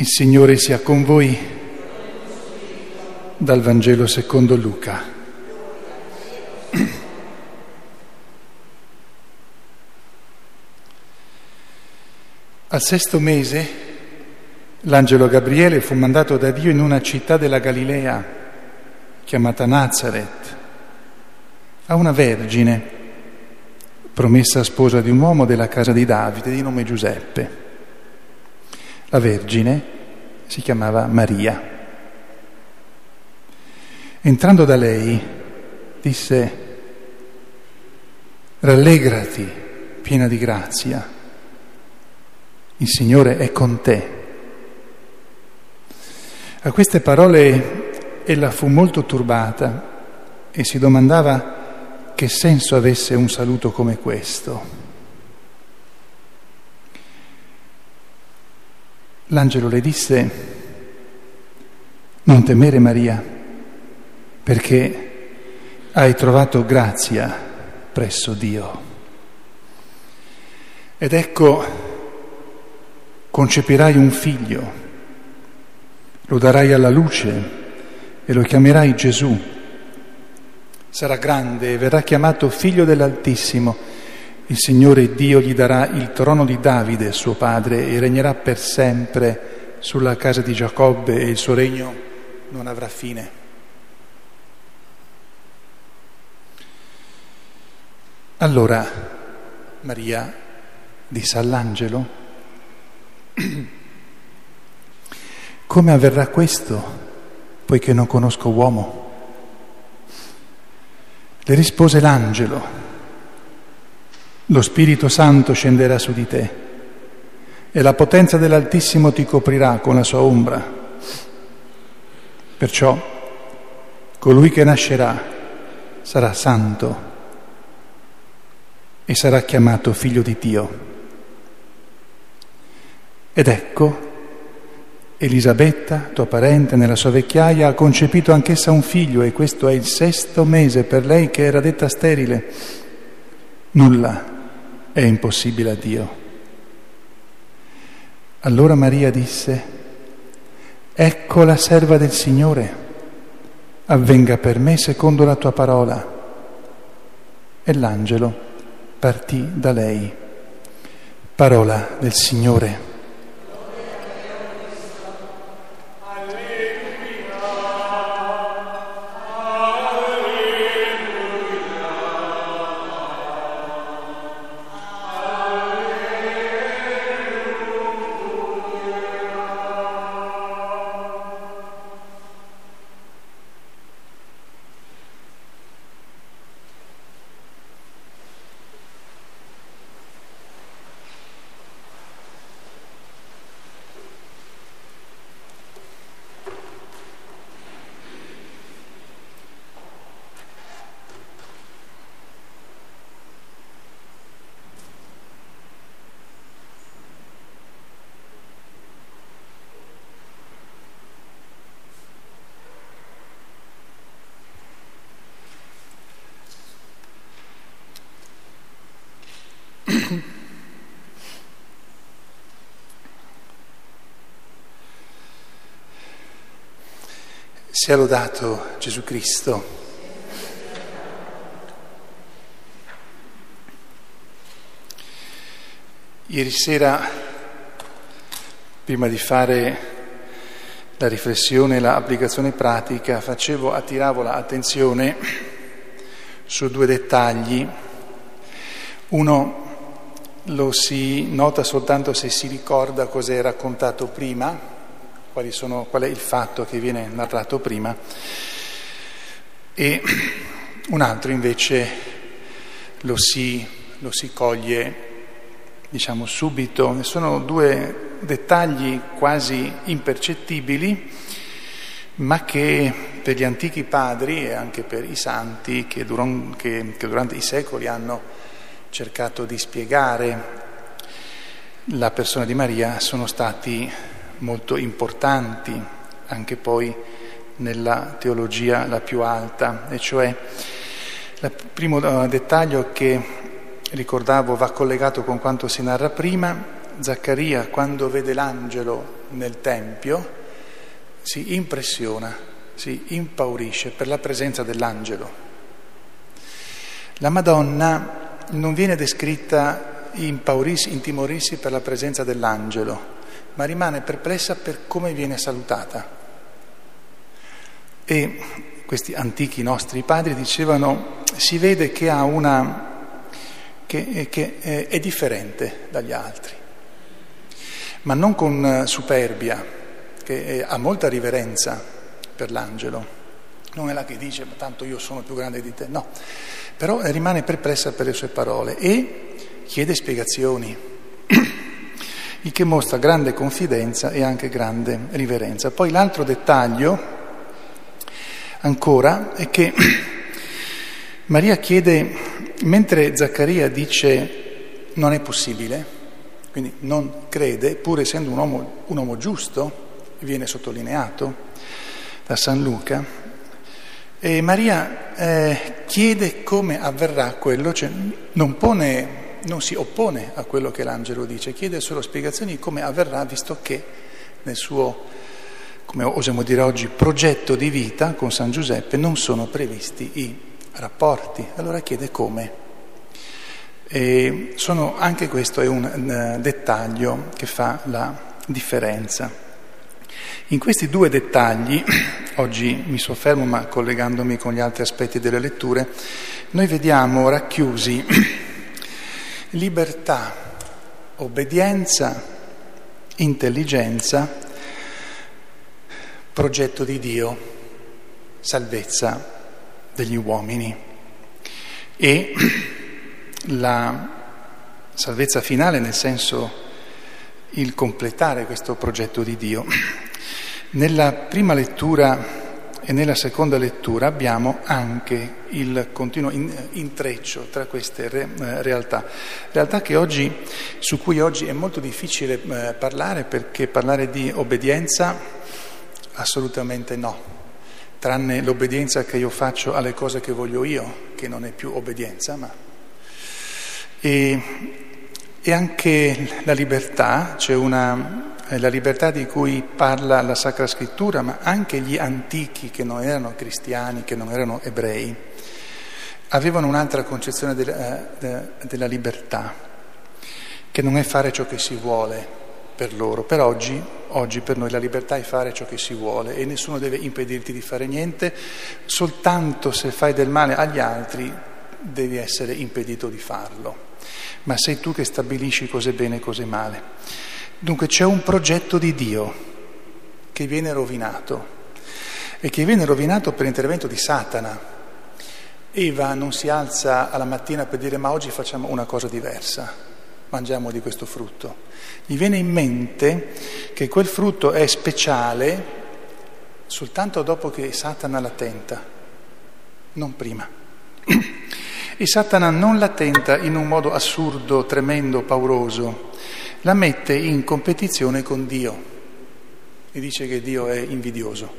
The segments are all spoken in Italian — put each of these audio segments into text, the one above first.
Il Signore sia con voi. Dal Vangelo secondo Luca. Al sesto mese l'angelo Gabriele fu mandato da Dio in una città della Galilea chiamata Nazareth a una vergine promessa sposa di un uomo della casa di Davide di nome Giuseppe. La Vergine si chiamava Maria. Entrando da lei disse, rallegrati piena di grazia, il Signore è con te. A queste parole ella fu molto turbata e si domandava che senso avesse un saluto come questo. L'angelo le disse, non temere Maria, perché hai trovato grazia presso Dio. Ed ecco, concepirai un figlio, lo darai alla luce e lo chiamerai Gesù. Sarà grande e verrà chiamato figlio dell'Altissimo il Signore Dio gli darà il trono di Davide, suo padre, e regnerà per sempre sulla casa di Giacobbe e il suo regno non avrà fine. Allora Maria disse all'angelo, come avverrà questo, poiché non conosco uomo? Le rispose l'angelo, lo Spirito Santo scenderà su di te e la potenza dell'Altissimo ti coprirà con la sua ombra. Perciò colui che nascerà sarà santo e sarà chiamato figlio di Dio. Ed ecco, Elisabetta, tua parente, nella sua vecchiaia, ha concepito anch'essa un figlio e questo è il sesto mese per lei che era detta sterile. Nulla è impossibile a Dio. Allora Maria disse, ecco la serva del Signore, avvenga per me secondo la tua parola. E l'angelo partì da lei. Parola del Signore. Sia lodato Gesù Cristo. Ieri sera, prima di fare la riflessione e l'applicazione pratica, facevo, attiravo l'attenzione su due dettagli. Uno lo si nota soltanto se si ricorda cosa è raccontato prima, sono, qual è il fatto che viene narrato prima, e un altro invece lo si, lo si coglie diciamo subito. Sono due dettagli quasi impercettibili, ma che per gli antichi padri e anche per i santi che, duron, che, che durante i secoli hanno cercato di spiegare la persona di Maria sono stati molto importanti anche poi nella teologia la più alta, e cioè il primo eh, dettaglio che ricordavo va collegato con quanto si narra prima, Zaccaria quando vede l'angelo nel Tempio si impressiona, si impaurisce per la presenza dell'angelo. La Madonna non viene descritta impaurirsi, intimorirsi per la presenza dell'angelo, ma rimane perplessa per come viene salutata. E questi antichi nostri padri dicevano, si vede che una che, che è differente dagli altri, ma non con superbia, che ha molta riverenza per l'angelo. Non è la che dice, ma tanto io sono più grande di te, no, però rimane perplessa per le sue parole e chiede spiegazioni, il che mostra grande confidenza e anche grande riverenza. Poi l'altro dettaglio ancora è che Maria chiede Mentre Zaccaria dice non è possibile, quindi non crede, pur essendo un uomo, un uomo giusto, viene sottolineato da San Luca, e Maria eh, chiede come avverrà quello, cioè non, pone, non si oppone a quello che l'angelo dice, chiede solo spiegazioni di come avverrà, visto che nel suo, come osiamo dire oggi, progetto di vita con San Giuseppe non sono previsti i rapporti, allora chiede come. E sono, anche questo è un uh, dettaglio che fa la differenza. In questi due dettagli, oggi mi soffermo ma collegandomi con gli altri aspetti delle letture, noi vediamo racchiusi libertà, obbedienza, intelligenza, progetto di Dio, salvezza degli uomini. E la salvezza finale nel senso il completare questo progetto di Dio. Nella prima lettura e nella seconda lettura abbiamo anche il continuo intreccio tra queste eh, realtà, realtà oggi, su cui oggi è molto difficile eh, parlare perché parlare di obbedienza assolutamente no tranne l'obbedienza che io faccio alle cose che voglio io, che non è più obbedienza, ma... E, e anche la libertà, c'è una, la libertà di cui parla la Sacra Scrittura, ma anche gli antichi che non erano cristiani, che non erano ebrei, avevano un'altra concezione della, eh, della libertà, che non è fare ciò che si vuole, per loro. Per oggi, oggi per noi la libertà è fare ciò che si vuole e nessuno deve impedirti di fare niente, soltanto se fai del male agli altri devi essere impedito di farlo. Ma sei tu che stabilisci cose bene e cose male. Dunque c'è un progetto di Dio che viene rovinato e che viene rovinato per intervento di Satana. Eva non si alza alla mattina per dire ma oggi facciamo una cosa diversa mangiamo di questo frutto. Gli viene in mente che quel frutto è speciale soltanto dopo che Satana la tenta, non prima. E Satana non la tenta in un modo assurdo, tremendo, pauroso, la mette in competizione con Dio e dice che Dio è invidioso.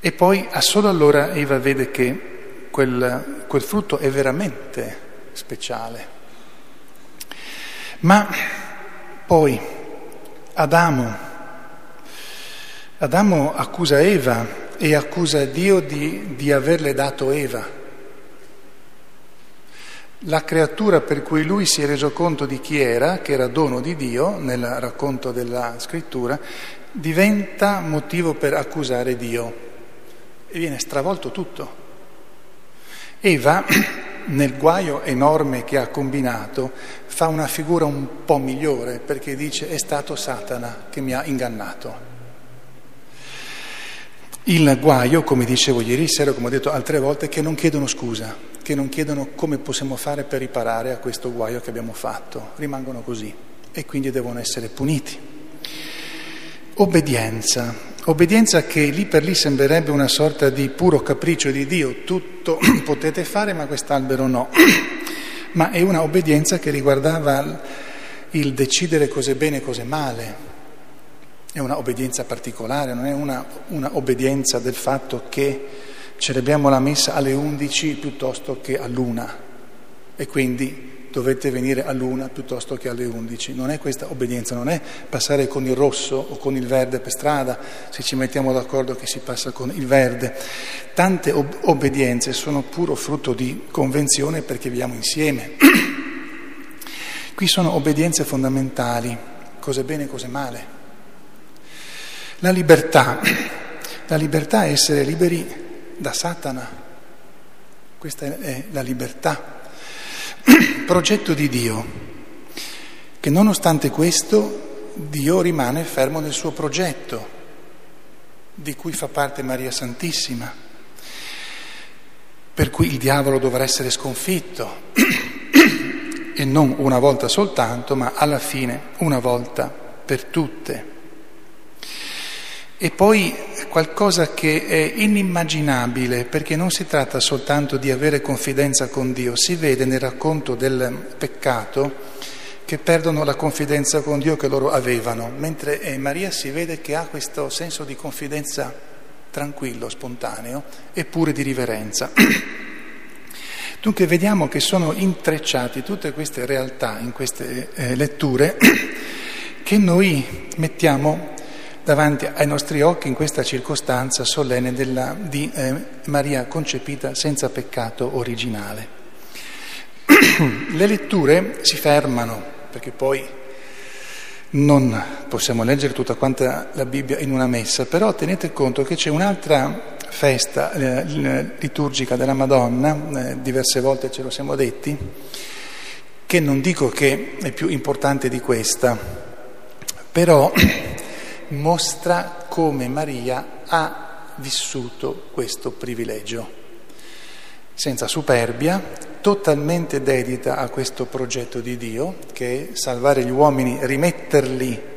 E poi solo allora Eva vede che quel, quel frutto è veramente speciale. Ma poi Adamo, Adamo accusa Eva e accusa Dio di, di averle dato Eva. La creatura per cui lui si è reso conto di chi era, che era dono di Dio, nel racconto della scrittura, diventa motivo per accusare Dio e viene stravolto tutto. Eva nel guaio enorme che ha combinato, fa una figura un po' migliore perché dice è stato Satana che mi ha ingannato. Il guaio, come dicevo ieri sera, come ho detto altre volte, che non chiedono scusa, che non chiedono come possiamo fare per riparare a questo guaio che abbiamo fatto, rimangono così e quindi devono essere puniti. Obbedienza. Obbedienza che lì per lì sembrerebbe una sorta di puro capriccio di Dio, tutto potete fare ma quest'albero no, ma è una obbedienza che riguardava il decidere cose bene e cose male, è una obbedienza particolare, non è una, una obbedienza del fatto che celebriamo la messa alle 11 piuttosto che all'una e quindi dovete venire all'una piuttosto che alle undici. Non è questa obbedienza, non è passare con il rosso o con il verde per strada, se ci mettiamo d'accordo che si passa con il verde. Tante ob- obbedienze sono puro frutto di convenzione perché viviamo insieme. Qui sono obbedienze fondamentali, cose bene e cose male. La libertà, la libertà è essere liberi da Satana, questa è la libertà. Progetto di Dio, che nonostante questo Dio rimane fermo nel suo progetto, di cui fa parte Maria Santissima, per cui il diavolo dovrà essere sconfitto, e non una volta soltanto, ma alla fine una volta per tutte. E poi qualcosa che è inimmaginabile, perché non si tratta soltanto di avere confidenza con Dio, si vede nel racconto del peccato che perdono la confidenza con Dio che loro avevano, mentre eh, Maria si vede che ha questo senso di confidenza tranquillo, spontaneo, eppure di riverenza. Dunque vediamo che sono intrecciate tutte queste realtà in queste eh, letture che noi mettiamo davanti ai nostri occhi in questa circostanza solenne della, di eh, Maria concepita senza peccato originale. Le letture si fermano, perché poi non possiamo leggere tutta quanta la Bibbia in una messa, però tenete conto che c'è un'altra festa eh, liturgica della Madonna, eh, diverse volte ce lo siamo detti, che non dico che è più importante di questa, però mostra come Maria ha vissuto questo privilegio, senza superbia, totalmente dedita a questo progetto di Dio, che è salvare gli uomini, rimetterli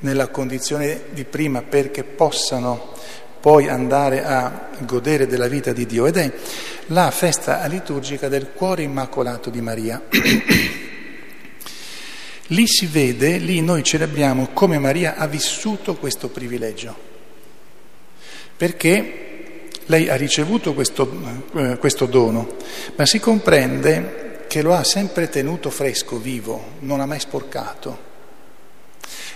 nella condizione di prima perché possano poi andare a godere della vita di Dio ed è la festa liturgica del cuore immacolato di Maria. Lì si vede, lì noi celebriamo come Maria ha vissuto questo privilegio, perché lei ha ricevuto questo, eh, questo dono, ma si comprende che lo ha sempre tenuto fresco, vivo, non ha mai sporcato.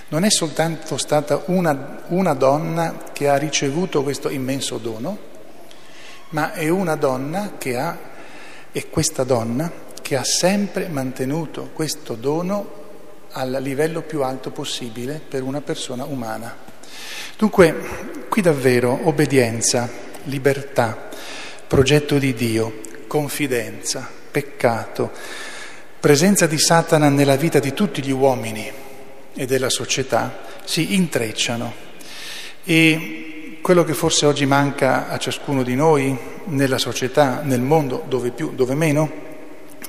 Non è soltanto stata una, una donna che ha ricevuto questo immenso dono, ma è una donna che ha, è questa donna che ha sempre mantenuto questo dono al livello più alto possibile per una persona umana. Dunque, qui davvero obbedienza, libertà, progetto di Dio, confidenza, peccato, presenza di Satana nella vita di tutti gli uomini e della società si intrecciano e quello che forse oggi manca a ciascuno di noi nella società, nel mondo, dove più, dove meno,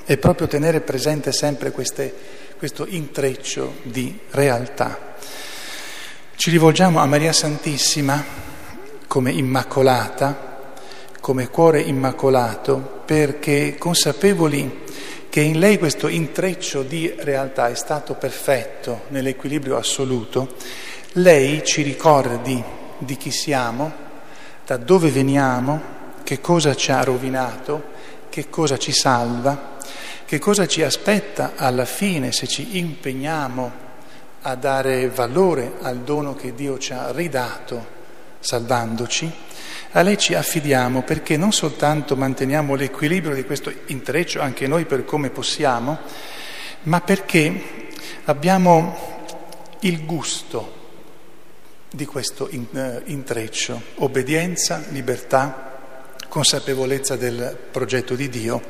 è proprio tenere presente sempre queste questo intreccio di realtà. Ci rivolgiamo a Maria Santissima come Immacolata, come cuore immacolato, perché consapevoli che in lei questo intreccio di realtà è stato perfetto nell'equilibrio assoluto, lei ci ricordi di chi siamo, da dove veniamo, che cosa ci ha rovinato, che cosa ci salva che cosa ci aspetta alla fine se ci impegniamo a dare valore al dono che Dio ci ha ridato salvandoci? A lei ci affidiamo perché non soltanto manteniamo l'equilibrio di questo intreccio, anche noi per come possiamo, ma perché abbiamo il gusto di questo eh, intreccio, obbedienza, libertà, consapevolezza del progetto di Dio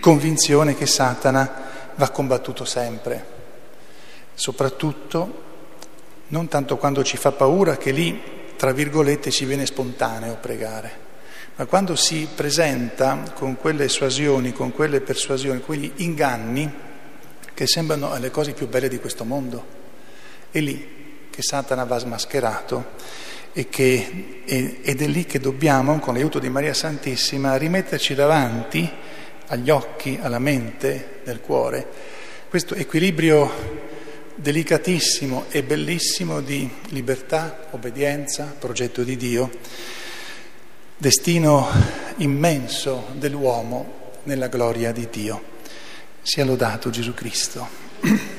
convinzione che Satana va combattuto sempre, soprattutto non tanto quando ci fa paura che lì, tra virgolette, ci viene spontaneo pregare, ma quando si presenta con quelle suasioni, con quelle persuasioni, quegli inganni che sembrano le cose più belle di questo mondo. È lì che Satana va smascherato e che, ed è lì che dobbiamo, con l'aiuto di Maria Santissima, rimetterci davanti agli occhi, alla mente, nel cuore, questo equilibrio delicatissimo e bellissimo di libertà, obbedienza, progetto di Dio, destino immenso dell'uomo nella gloria di Dio. Sia lodato Gesù Cristo.